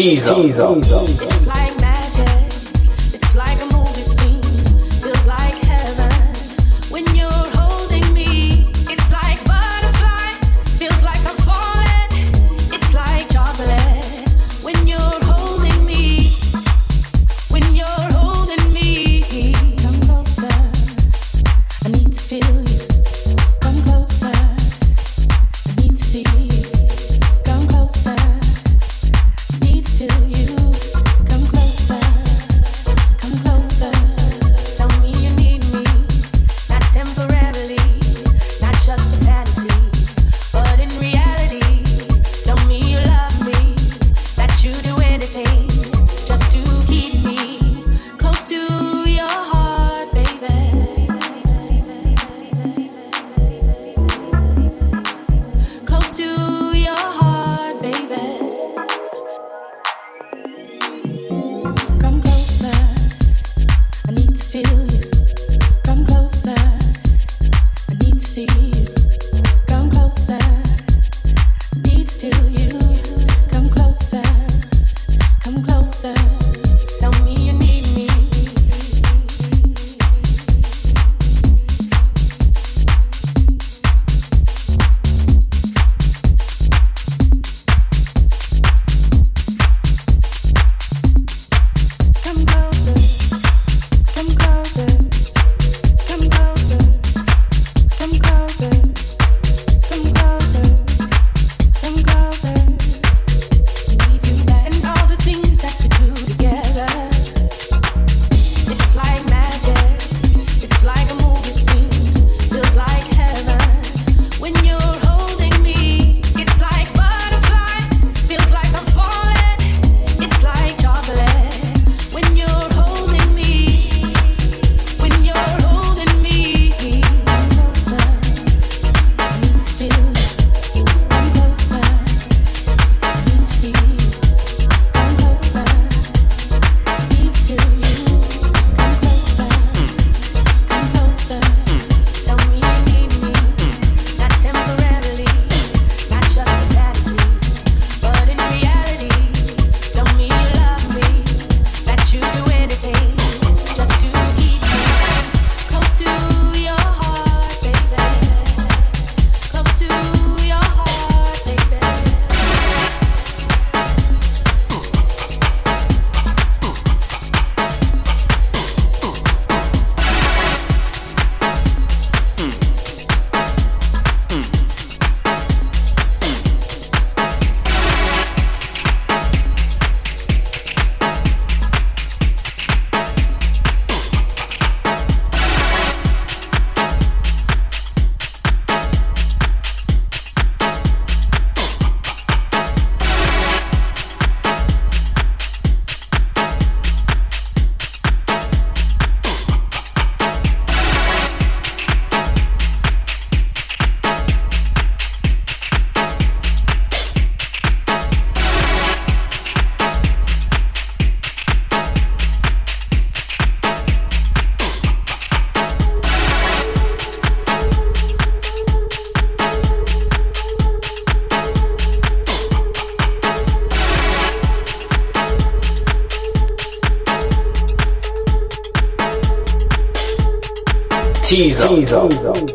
together. Teaser. Teaser.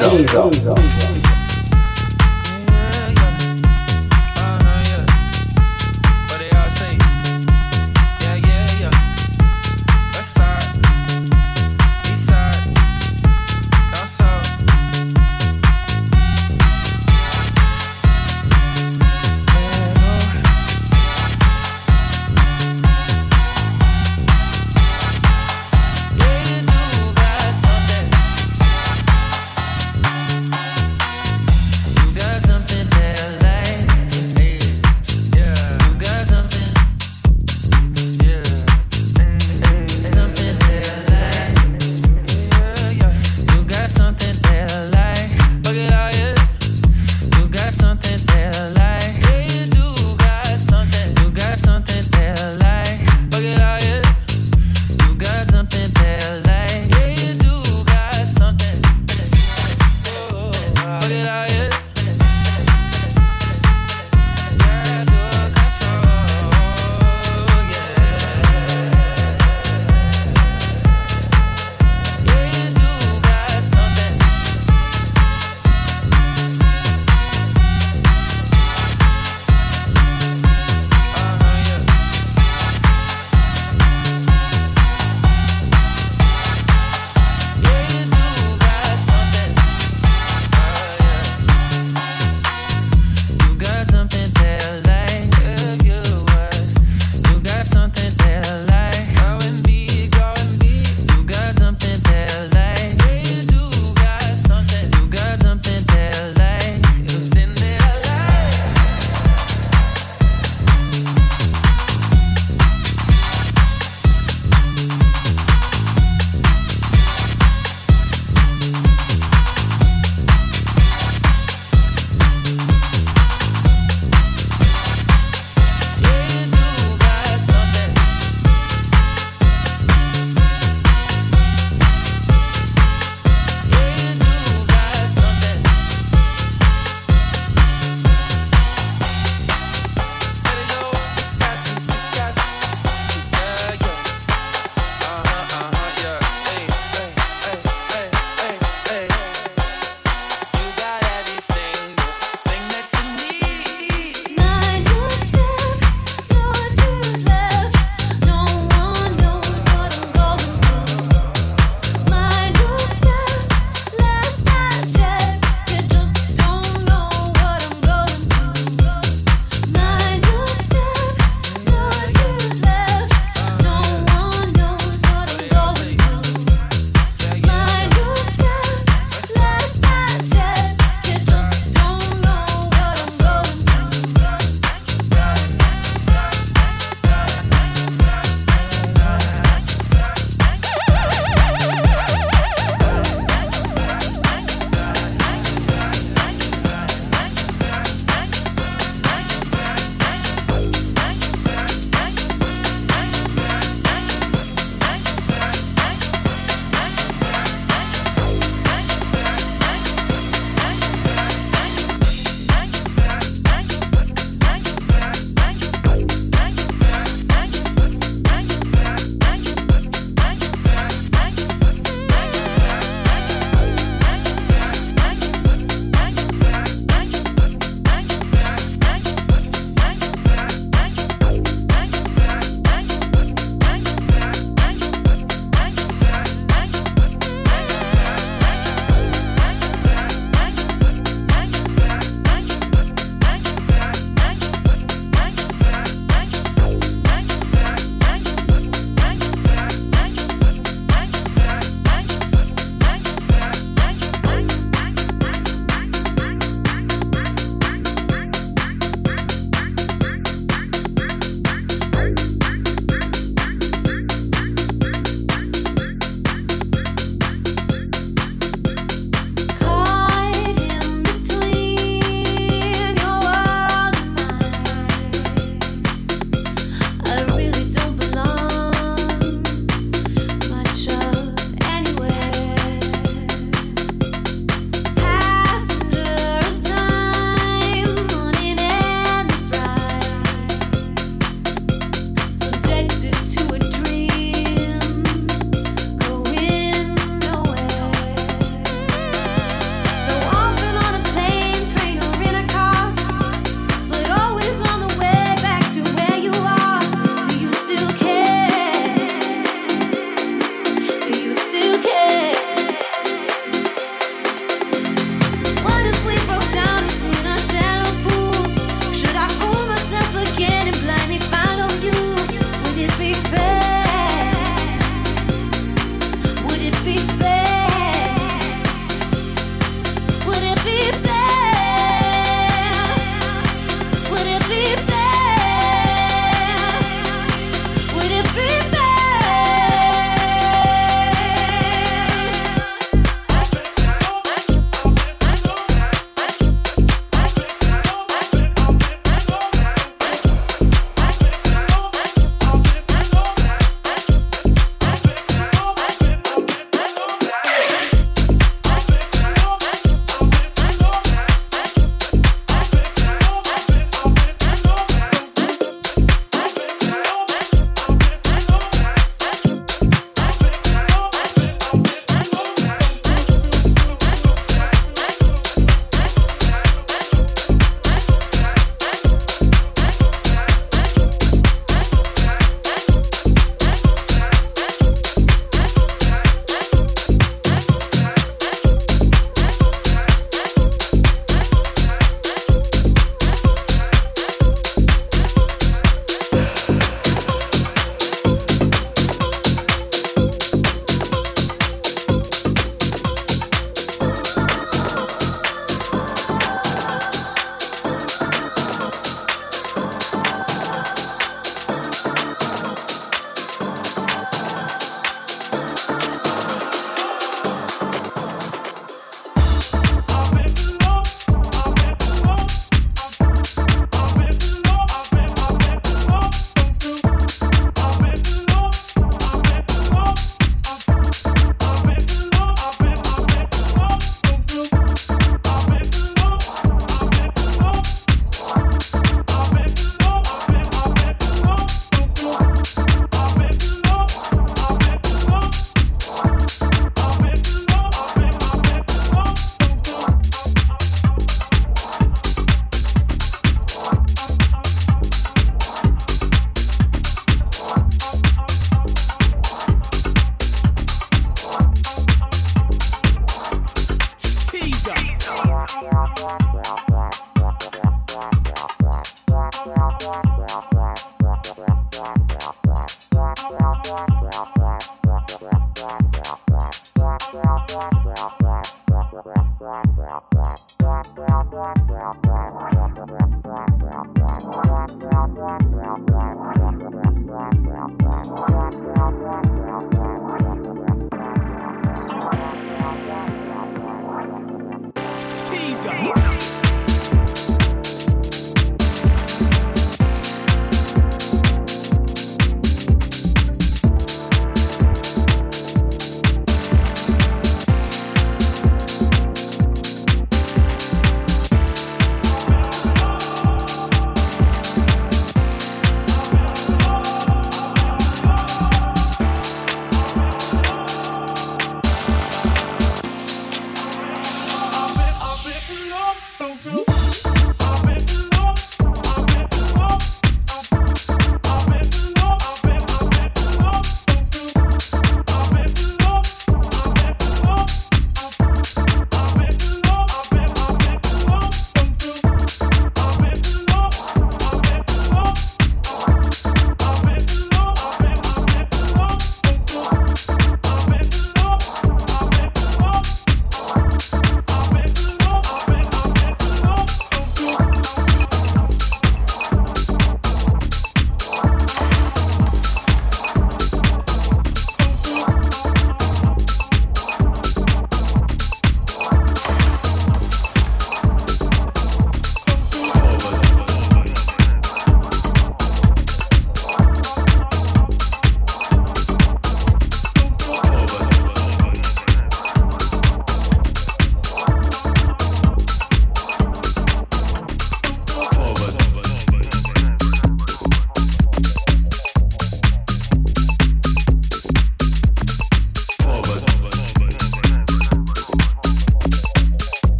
Teaser. Yeah,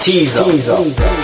Teaser. until the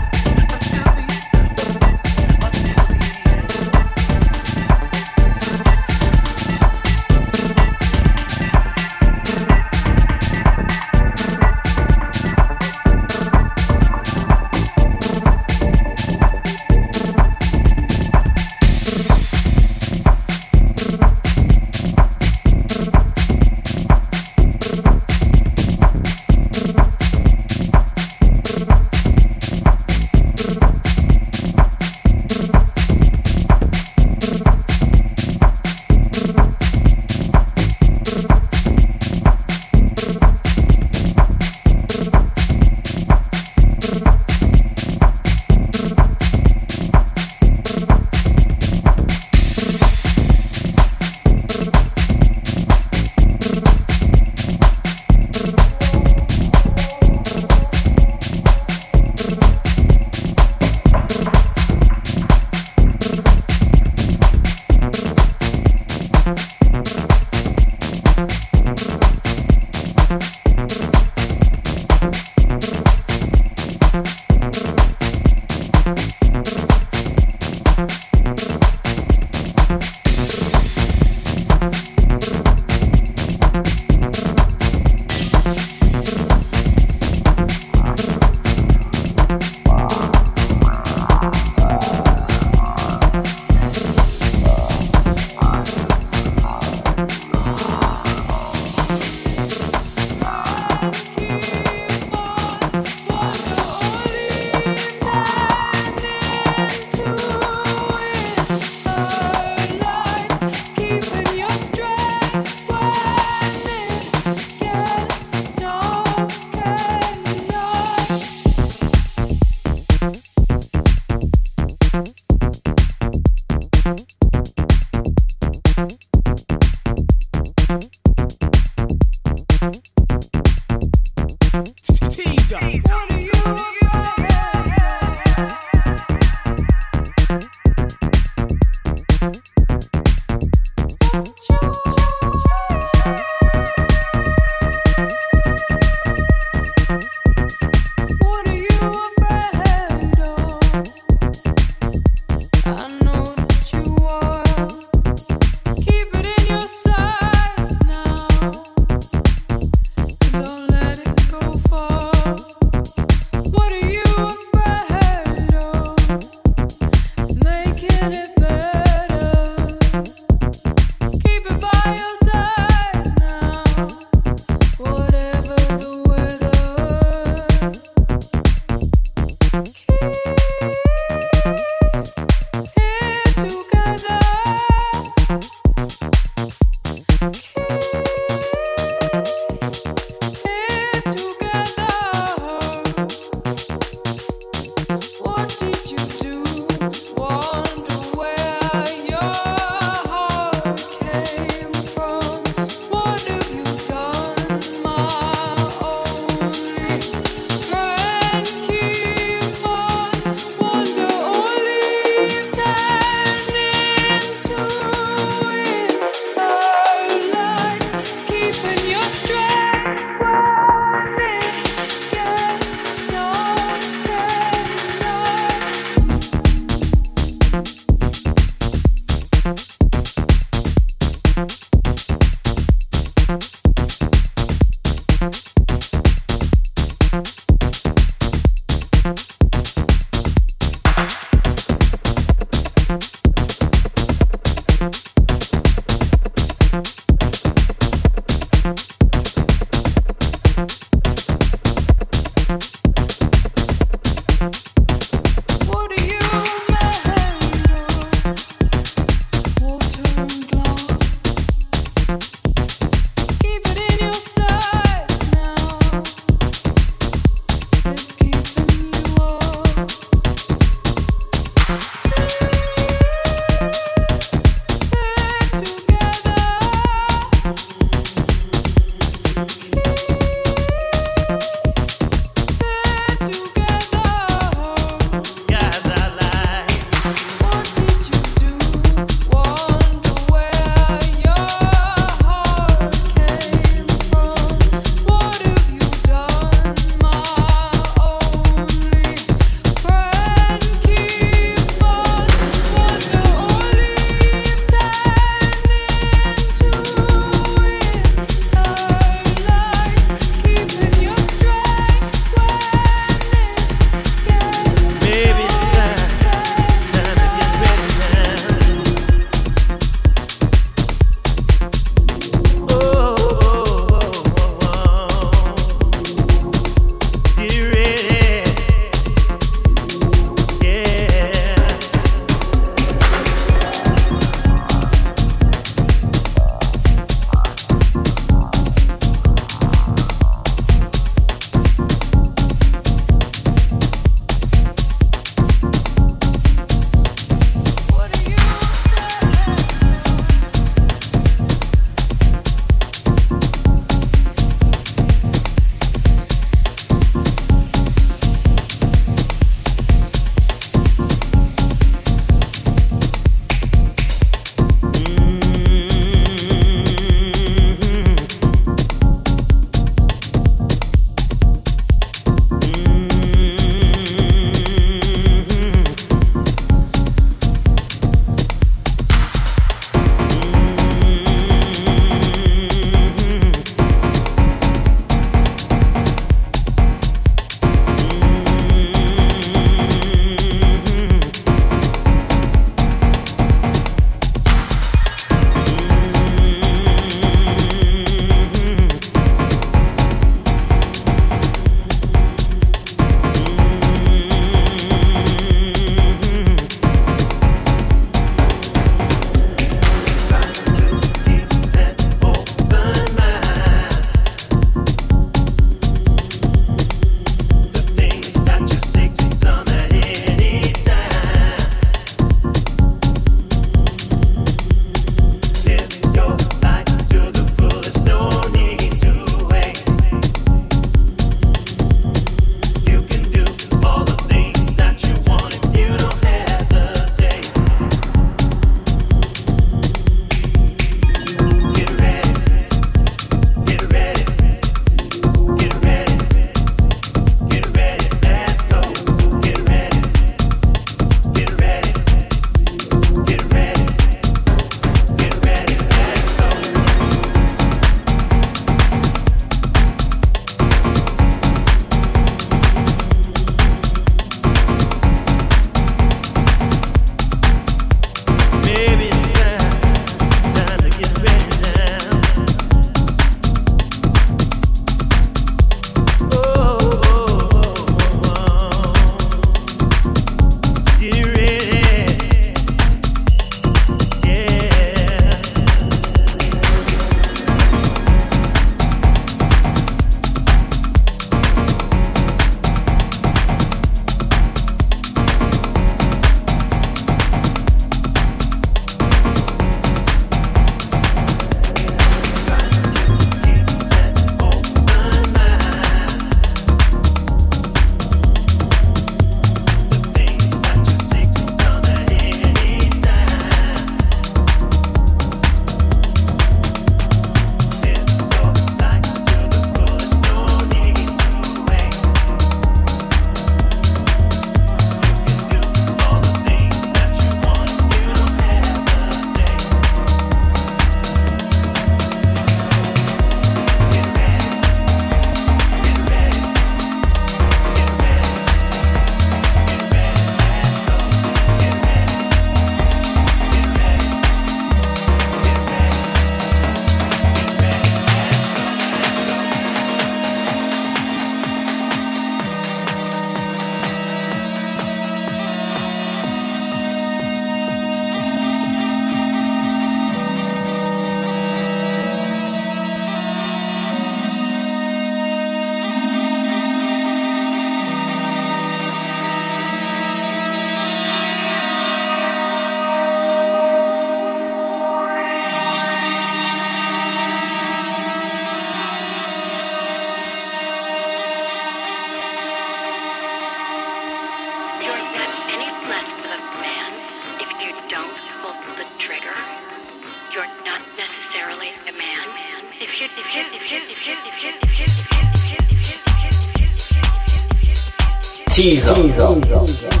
Cheese. Cheese.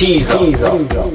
Teaser. Teaser.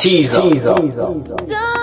Teaser. Don't